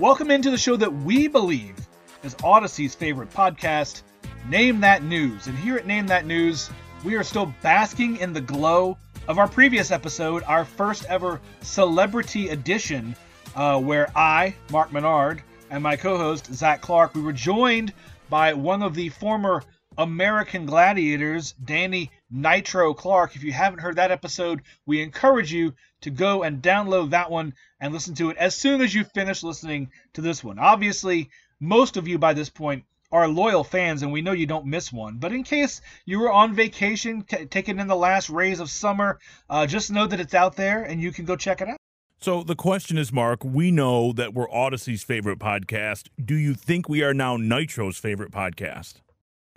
Welcome into the show that we believe is Odyssey's favorite podcast, Name That News. And here at Name That News, we are still basking in the glow of our previous episode, our first ever celebrity edition, uh, where I, Mark Menard, and my co host, Zach Clark, we were joined by one of the former American Gladiators, Danny Nitro Clark. If you haven't heard that episode, we encourage you to go and download that one and listen to it as soon as you finish listening to this one. Obviously, most of you by this point are loyal fans, and we know you don't miss one. But in case you were on vacation, t- taking in the last rays of summer, uh, just know that it's out there and you can go check it out. So the question is, Mark, we know that we're Odyssey's favorite podcast. Do you think we are now Nitro's favorite podcast?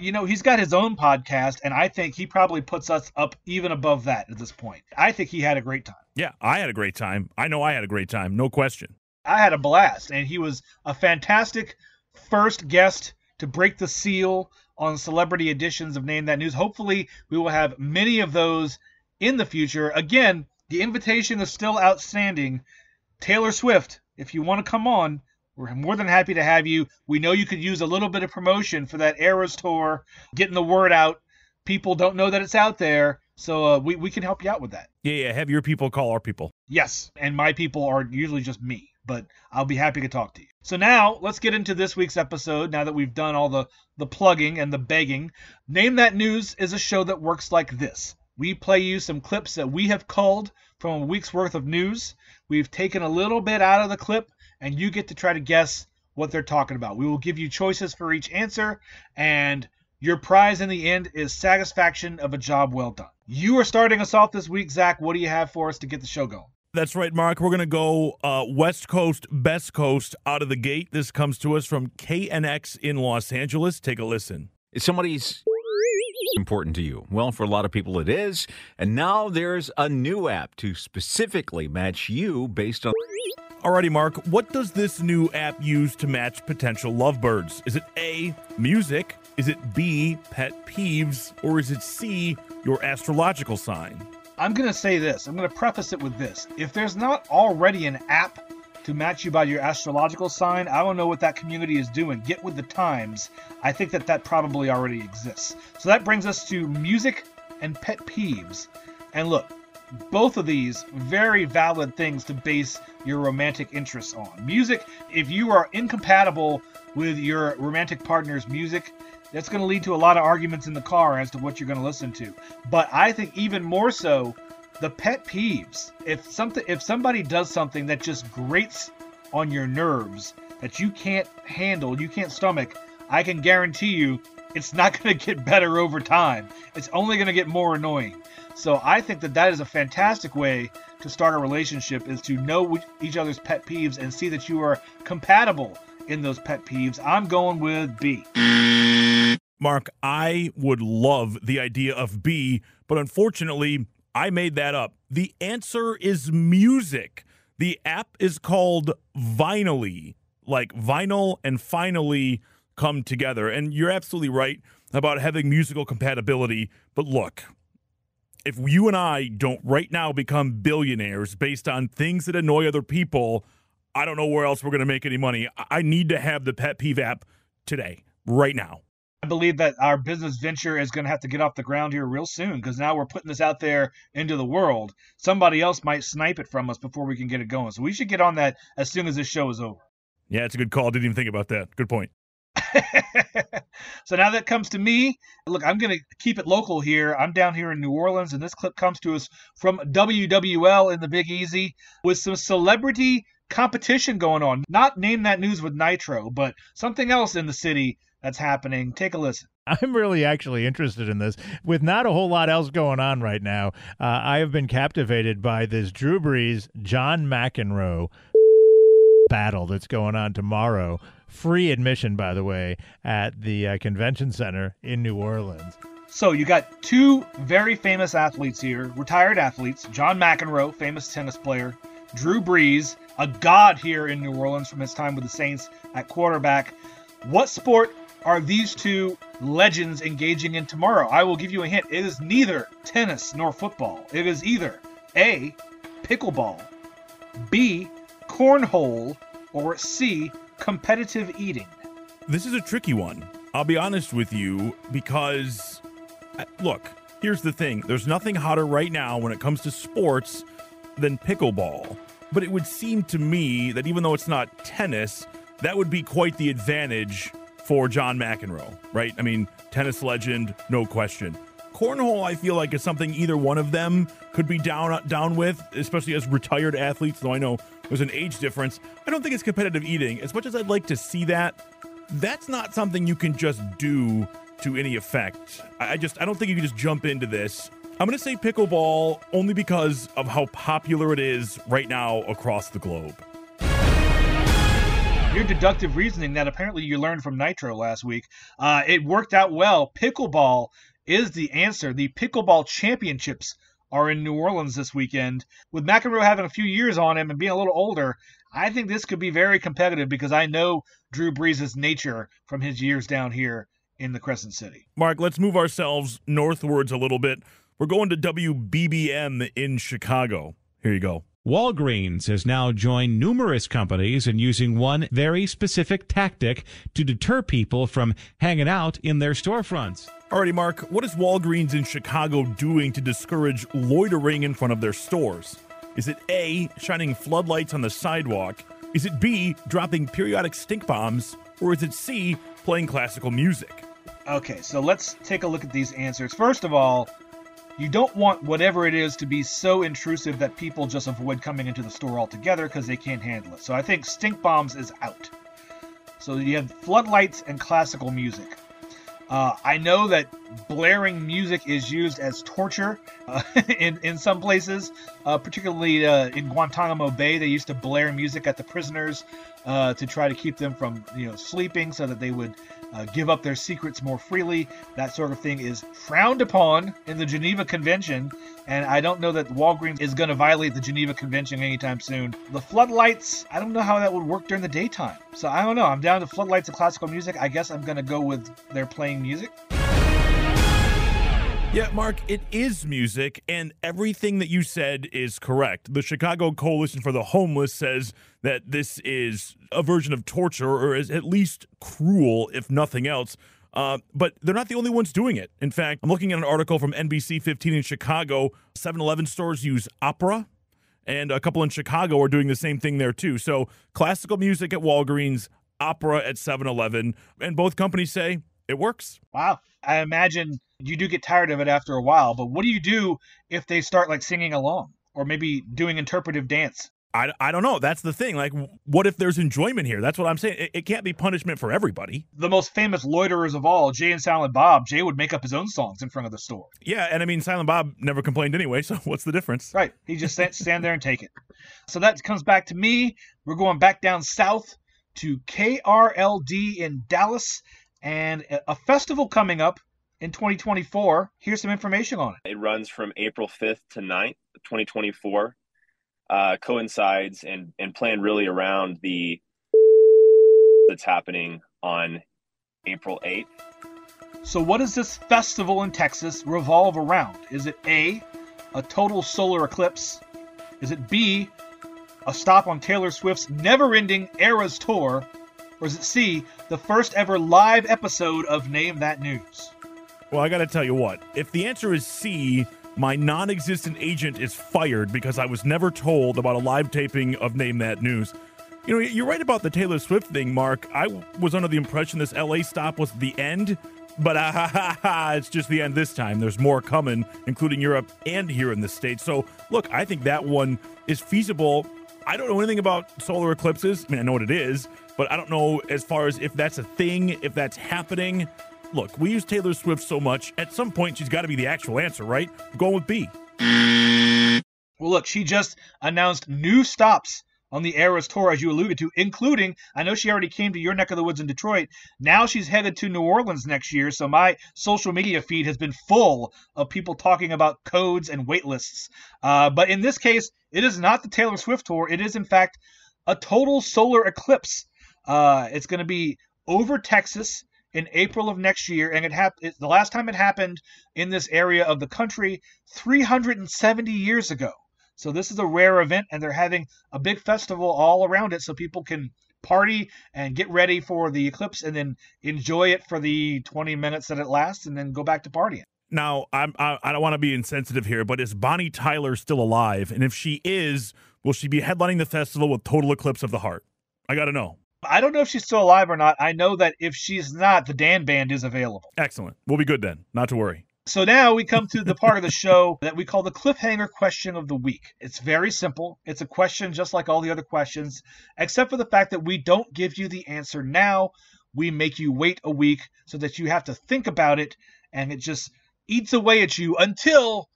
You know, he's got his own podcast, and I think he probably puts us up even above that at this point. I think he had a great time. Yeah, I had a great time. I know I had a great time, no question. I had a blast, and he was a fantastic first guest to break the seal on celebrity editions of Name That News. Hopefully, we will have many of those in the future. Again, the invitation is still outstanding. Taylor Swift, if you want to come on, we're more than happy to have you. We know you could use a little bit of promotion for that Eras tour, getting the word out. People don't know that it's out there, so uh, we, we can help you out with that. Yeah, yeah. Have your people call our people. Yes, and my people are usually just me but I'll be happy to talk to you. So now let's get into this week's episode. Now that we've done all the the plugging and the begging, Name That News is a show that works like this. We play you some clips that we have culled from a week's worth of news. We've taken a little bit out of the clip, and you get to try to guess what they're talking about. We will give you choices for each answer, and your prize in the end is satisfaction of a job well done. You are starting us off this week, Zach. What do you have for us to get the show going? That's right, Mark. We're going to go uh, West Coast, Best Coast out of the gate. This comes to us from KNX in Los Angeles. Take a listen. If somebody's important to you, well, for a lot of people it is. And now there's a new app to specifically match you based on. Alrighty, Mark, what does this new app use to match potential lovebirds? Is it A, music? Is it B, pet peeves? Or is it C, your astrological sign? I'm going to say this. I'm going to preface it with this. If there's not already an app to match you by your astrological sign, I don't know what that community is doing. Get with the times. I think that that probably already exists. So that brings us to music and pet peeves. And look, both of these very valid things to base your romantic interests on. Music, if you are incompatible with your romantic partner's music, that's going to lead to a lot of arguments in the car as to what you're going to listen to. But I think even more so, the pet peeves. If something, if somebody does something that just grates on your nerves that you can't handle, you can't stomach, I can guarantee you it's not going to get better over time. It's only going to get more annoying. So I think that that is a fantastic way to start a relationship is to know each other's pet peeves and see that you are compatible in those pet peeves. I'm going with B. Mark, I would love the idea of B, but unfortunately, I made that up. The answer is music. The app is called Vinylly, like vinyl and finally come together. And you're absolutely right about having musical compatibility. But look, if you and I don't right now become billionaires based on things that annoy other people, I don't know where else we're going to make any money. I need to have the pet peeve app today, right now. I believe that our business venture is going to have to get off the ground here real soon because now we're putting this out there into the world. Somebody else might snipe it from us before we can get it going. So we should get on that as soon as this show is over. Yeah, it's a good call. Didn't even think about that. Good point. so now that comes to me. Look, I'm going to keep it local here. I'm down here in New Orleans, and this clip comes to us from WWL in the Big Easy with some celebrity competition going on. Not name that news with Nitro, but something else in the city that's happening. Take a listen. I'm really actually interested in this. With not a whole lot else going on right now, uh, I have been captivated by this Drew Brees, John McEnroe battle that's going on tomorrow. Free admission, by the way, at the uh, convention center in New Orleans. So you got two very famous athletes here, retired athletes. John McEnroe, famous tennis player. Drew Brees, a god here in New Orleans from his time with the Saints at quarterback. What sport are these two legends engaging in tomorrow? I will give you a hint. It is neither tennis nor football. It is either A, pickleball, B, cornhole, or C, competitive eating? This is a tricky one. I'll be honest with you because, uh, look, here's the thing there's nothing hotter right now when it comes to sports than pickleball. But it would seem to me that even though it's not tennis, that would be quite the advantage for John McEnroe, right? I mean, tennis legend, no question. Cornhole, I feel like is something either one of them could be down down with, especially as retired athletes. Though I know there's an age difference. I don't think it's competitive eating. As much as I'd like to see that, that's not something you can just do to any effect. I just I don't think you can just jump into this. I'm going to say pickleball only because of how popular it is right now across the globe. Your deductive reasoning that apparently you learned from Nitro last week, uh, it worked out well. Pickleball is the answer. The pickleball championships are in New Orleans this weekend. With McEnroe having a few years on him and being a little older, I think this could be very competitive because I know Drew Brees' nature from his years down here in the Crescent City. Mark, let's move ourselves northwards a little bit. We're going to WBBM in Chicago. Here you go. Walgreens has now joined numerous companies in using one very specific tactic to deter people from hanging out in their storefronts. Alrighty, Mark, what is Walgreens in Chicago doing to discourage loitering in front of their stores? Is it A, shining floodlights on the sidewalk? Is it B, dropping periodic stink bombs? Or is it C, playing classical music? Okay, so let's take a look at these answers. First of all, you don't want whatever it is to be so intrusive that people just avoid coming into the store altogether because they can't handle it. So I think stink bombs is out. So you have floodlights and classical music. Uh, I know that blaring music is used as torture uh, in in some places, uh, particularly uh, in Guantanamo Bay. They used to blare music at the prisoners uh, to try to keep them from you know sleeping, so that they would uh, give up their secrets more freely. That sort of thing is frowned upon in the Geneva Convention, and I don't know that Walgreens is going to violate the Geneva Convention anytime soon. The floodlights, I don't know how that would work during the daytime. So I don't know. I'm down to floodlights and classical music. I guess I'm going to go with their playing music. Yeah, Mark, it is music, and everything that you said is correct. The Chicago Coalition for the Homeless says that this is a version of torture, or is at least cruel, if nothing else. Uh, but they're not the only ones doing it. In fact, I'm looking at an article from NBC 15 in Chicago. 7 Eleven stores use opera, and a couple in Chicago are doing the same thing there, too. So, classical music at Walgreens, opera at 7 Eleven, and both companies say it works. Wow. I imagine you do get tired of it after a while, but what do you do if they start like singing along or maybe doing interpretive dance? I, I don't know. That's the thing. Like, what if there's enjoyment here? That's what I'm saying. It, it can't be punishment for everybody. The most famous loiterers of all, Jay and Silent Bob, Jay would make up his own songs in front of the store. Yeah, and I mean, Silent Bob never complained anyway, so what's the difference? Right. He just stand, stand there and take it. So that comes back to me. We're going back down south to KRLD in Dallas and a festival coming up in 2024. Here's some information on it. It runs from April 5th to 9th, 2024. Uh, coincides and, and planned really around the that's happening on April 8th. So, what does this festival in Texas revolve around? Is it A, a total solar eclipse? Is it B, a stop on Taylor Swift's never ending Eras tour? Or is it C, the first ever live episode of Name That News? Well, I got to tell you what. If the answer is C, my non existent agent is fired because I was never told about a live taping of Name That News. You know, you're right about the Taylor Swift thing, Mark. I was under the impression this LA stop was the end, but ah, ha, ha, ha, it's just the end this time. There's more coming, including Europe and here in the States. So, look, I think that one is feasible. I don't know anything about solar eclipses. I mean, I know what it is, but I don't know as far as if that's a thing, if that's happening. Look, we use Taylor Swift so much. At some point, she's got to be the actual answer, right? I'm going with B. Well, look, she just announced new stops on the Eras tour, as you alluded to, including, I know she already came to your neck of the woods in Detroit. Now she's headed to New Orleans next year. So my social media feed has been full of people talking about codes and waitlists. Uh, but in this case, it is not the Taylor Swift tour. It is, in fact, a total solar eclipse. Uh, it's going to be over Texas in April of next year, and it happened. The last time it happened in this area of the country, 370 years ago. So this is a rare event, and they're having a big festival all around it so people can party and get ready for the eclipse and then enjoy it for the 20 minutes that it lasts and then go back to partying. Now, I'm, I, I don't want to be insensitive here, but is Bonnie Tyler still alive? And if she is, will she be headlining the festival with Total Eclipse of the Heart? I got to know. I don't know if she's still alive or not. I know that if she's not, the Dan Band is available. Excellent. We'll be good then. Not to worry. So now we come to the part of the show that we call the cliffhanger question of the week. It's very simple. It's a question just like all the other questions, except for the fact that we don't give you the answer now. We make you wait a week so that you have to think about it and it just eats away at you until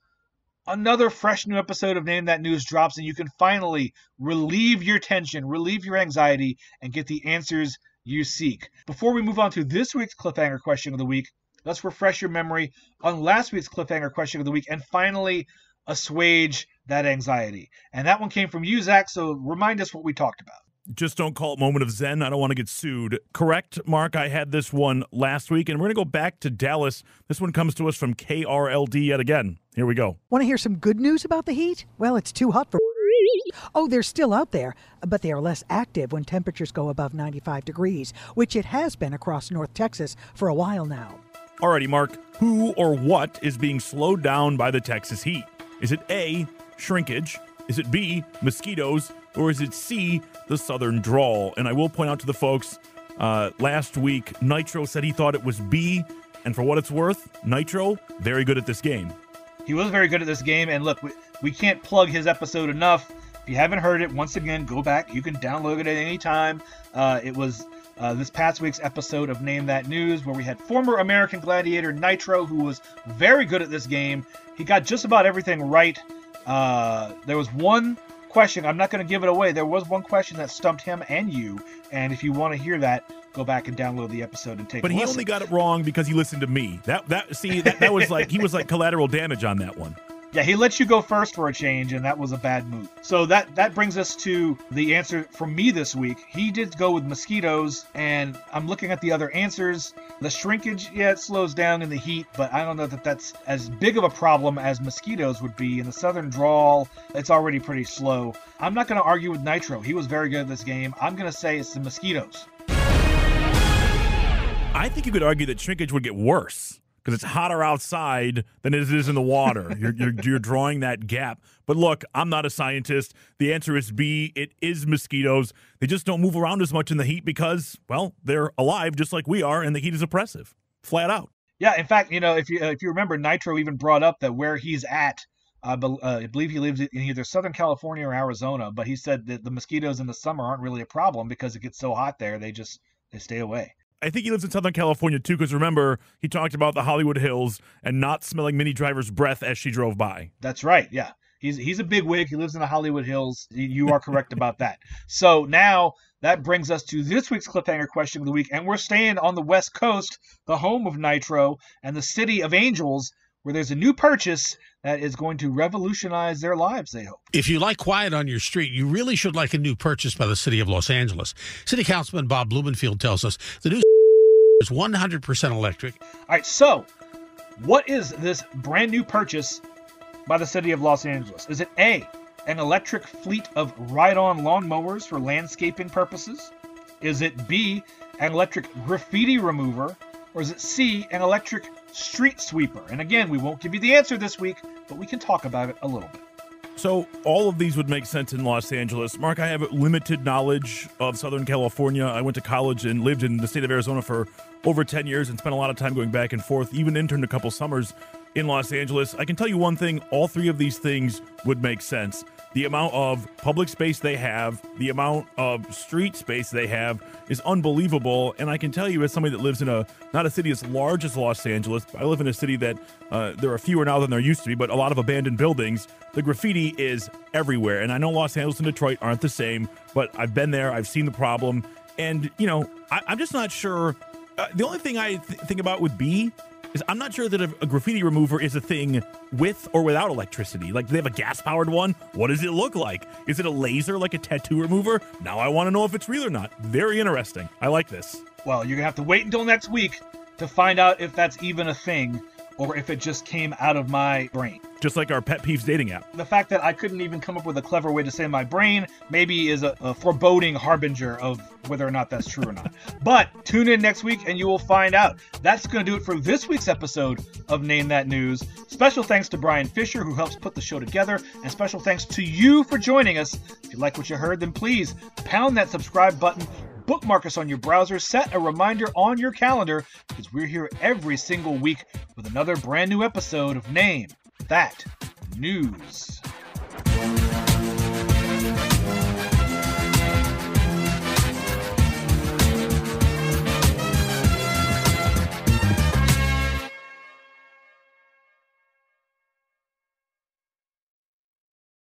another fresh new episode of Name That News drops and you can finally relieve your tension, relieve your anxiety, and get the answers you seek. Before we move on to this week's cliffhanger question of the week, Let's refresh your memory on last week's cliffhanger question of the week and finally assuage that anxiety. And that one came from you, Zach. So remind us what we talked about. Just don't call it moment of zen. I don't want to get sued. Correct, Mark. I had this one last week, and we're going to go back to Dallas. This one comes to us from KRLD yet again. Here we go. Want to hear some good news about the heat? Well, it's too hot for. Oh, they're still out there, but they are less active when temperatures go above 95 degrees, which it has been across North Texas for a while now. Alrighty, Mark, who or what is being slowed down by the Texas heat? Is it A, shrinkage? Is it B, mosquitoes? Or is it C, the southern drawl? And I will point out to the folks uh, last week, Nitro said he thought it was B. And for what it's worth, Nitro, very good at this game. He was very good at this game. And look, we, we can't plug his episode enough. If you haven't heard it, once again, go back. You can download it at any time. Uh, it was uh, this past week's episode of Name That News, where we had former American Gladiator Nitro, who was very good at this game. He got just about everything right. Uh, there was one question, I'm not going to give it away. There was one question that stumped him and you. And if you want to hear that, go back and download the episode and take but he listen. only got it wrong because he listened to me that that see that, that was like he was like collateral damage on that one yeah, he lets you go first for a change, and that was a bad move. So that that brings us to the answer from me this week. He did go with mosquitoes, and I'm looking at the other answers. The shrinkage, yeah, it slows down in the heat, but I don't know that that's as big of a problem as mosquitoes would be. In the southern drawl, it's already pretty slow. I'm not going to argue with Nitro. He was very good at this game. I'm going to say it's the mosquitoes. I think you could argue that shrinkage would get worse because it's hotter outside than it is in the water. you're, you're, you're, drawing that gap. But look, I'm not a scientist. The answer is B. It is mosquitoes. They just don't move around as much in the heat because, well, they're alive just like we are, and the heat is oppressive, flat out. Yeah, in fact, you know, if you uh, if you remember, Nitro even brought up that where he's at. Uh, I believe he lives in either Southern California or Arizona, but he said that the mosquitoes in the summer aren't really a problem because it gets so hot there. They just they stay away. I think he lives in Southern California too, because remember, he talked about the Hollywood Hills and not smelling Minnie Driver's breath as she drove by. That's right. Yeah. He's, he's a big wig. He lives in the Hollywood Hills. You are correct about that. So now that brings us to this week's cliffhanger question of the week. And we're staying on the West Coast, the home of Nitro and the city of Angels, where there's a new purchase that is going to revolutionize their lives, they hope. If you like quiet on your street, you really should like a new purchase by the city of Los Angeles. City Councilman Bob Blumenfield tells us the new is 100% electric. All right, so what is this brand new purchase by the city of Los Angeles? Is it A, an electric fleet of ride on lawnmowers for landscaping purposes? Is it B, an electric graffiti remover? Or is it C, an electric street sweeper? And again, we won't give you the answer this week, but we can talk about it a little bit. So all of these would make sense in Los Angeles. Mark, I have limited knowledge of Southern California. I went to college and lived in the state of Arizona for over 10 years and spent a lot of time going back and forth, even interned a couple summers in Los Angeles. I can tell you one thing, all three of these things would make sense the amount of public space they have, the amount of street space they have is unbelievable. And I can tell you, as somebody that lives in a not a city as large as Los Angeles, I live in a city that uh, there are fewer now than there used to be, but a lot of abandoned buildings. The graffiti is everywhere, and I know Los Angeles and Detroit aren't the same, but I've been there, I've seen the problem, and you know, I, am just not sure. Uh, the only thing I th- think about with B is I'm not sure that a, a, graffiti remover is a thing with or without electricity. Like, they have a gas powered one? What does it look like? Is it a laser like a tattoo remover? Now I want to know if it's real or not. Very interesting. I like this. Well, you're going to have to wait until next week to find out if that's even a thing. Or if it just came out of my brain. Just like our pet peeves dating app. The fact that I couldn't even come up with a clever way to say my brain maybe is a, a foreboding harbinger of whether or not that's true or not. But tune in next week and you will find out. That's going to do it for this week's episode of Name That News. Special thanks to Brian Fisher, who helps put the show together, and special thanks to you for joining us. If you like what you heard, then please pound that subscribe button bookmark us on your browser, set a reminder on your calendar because we're here every single week with another brand new episode of Name That News.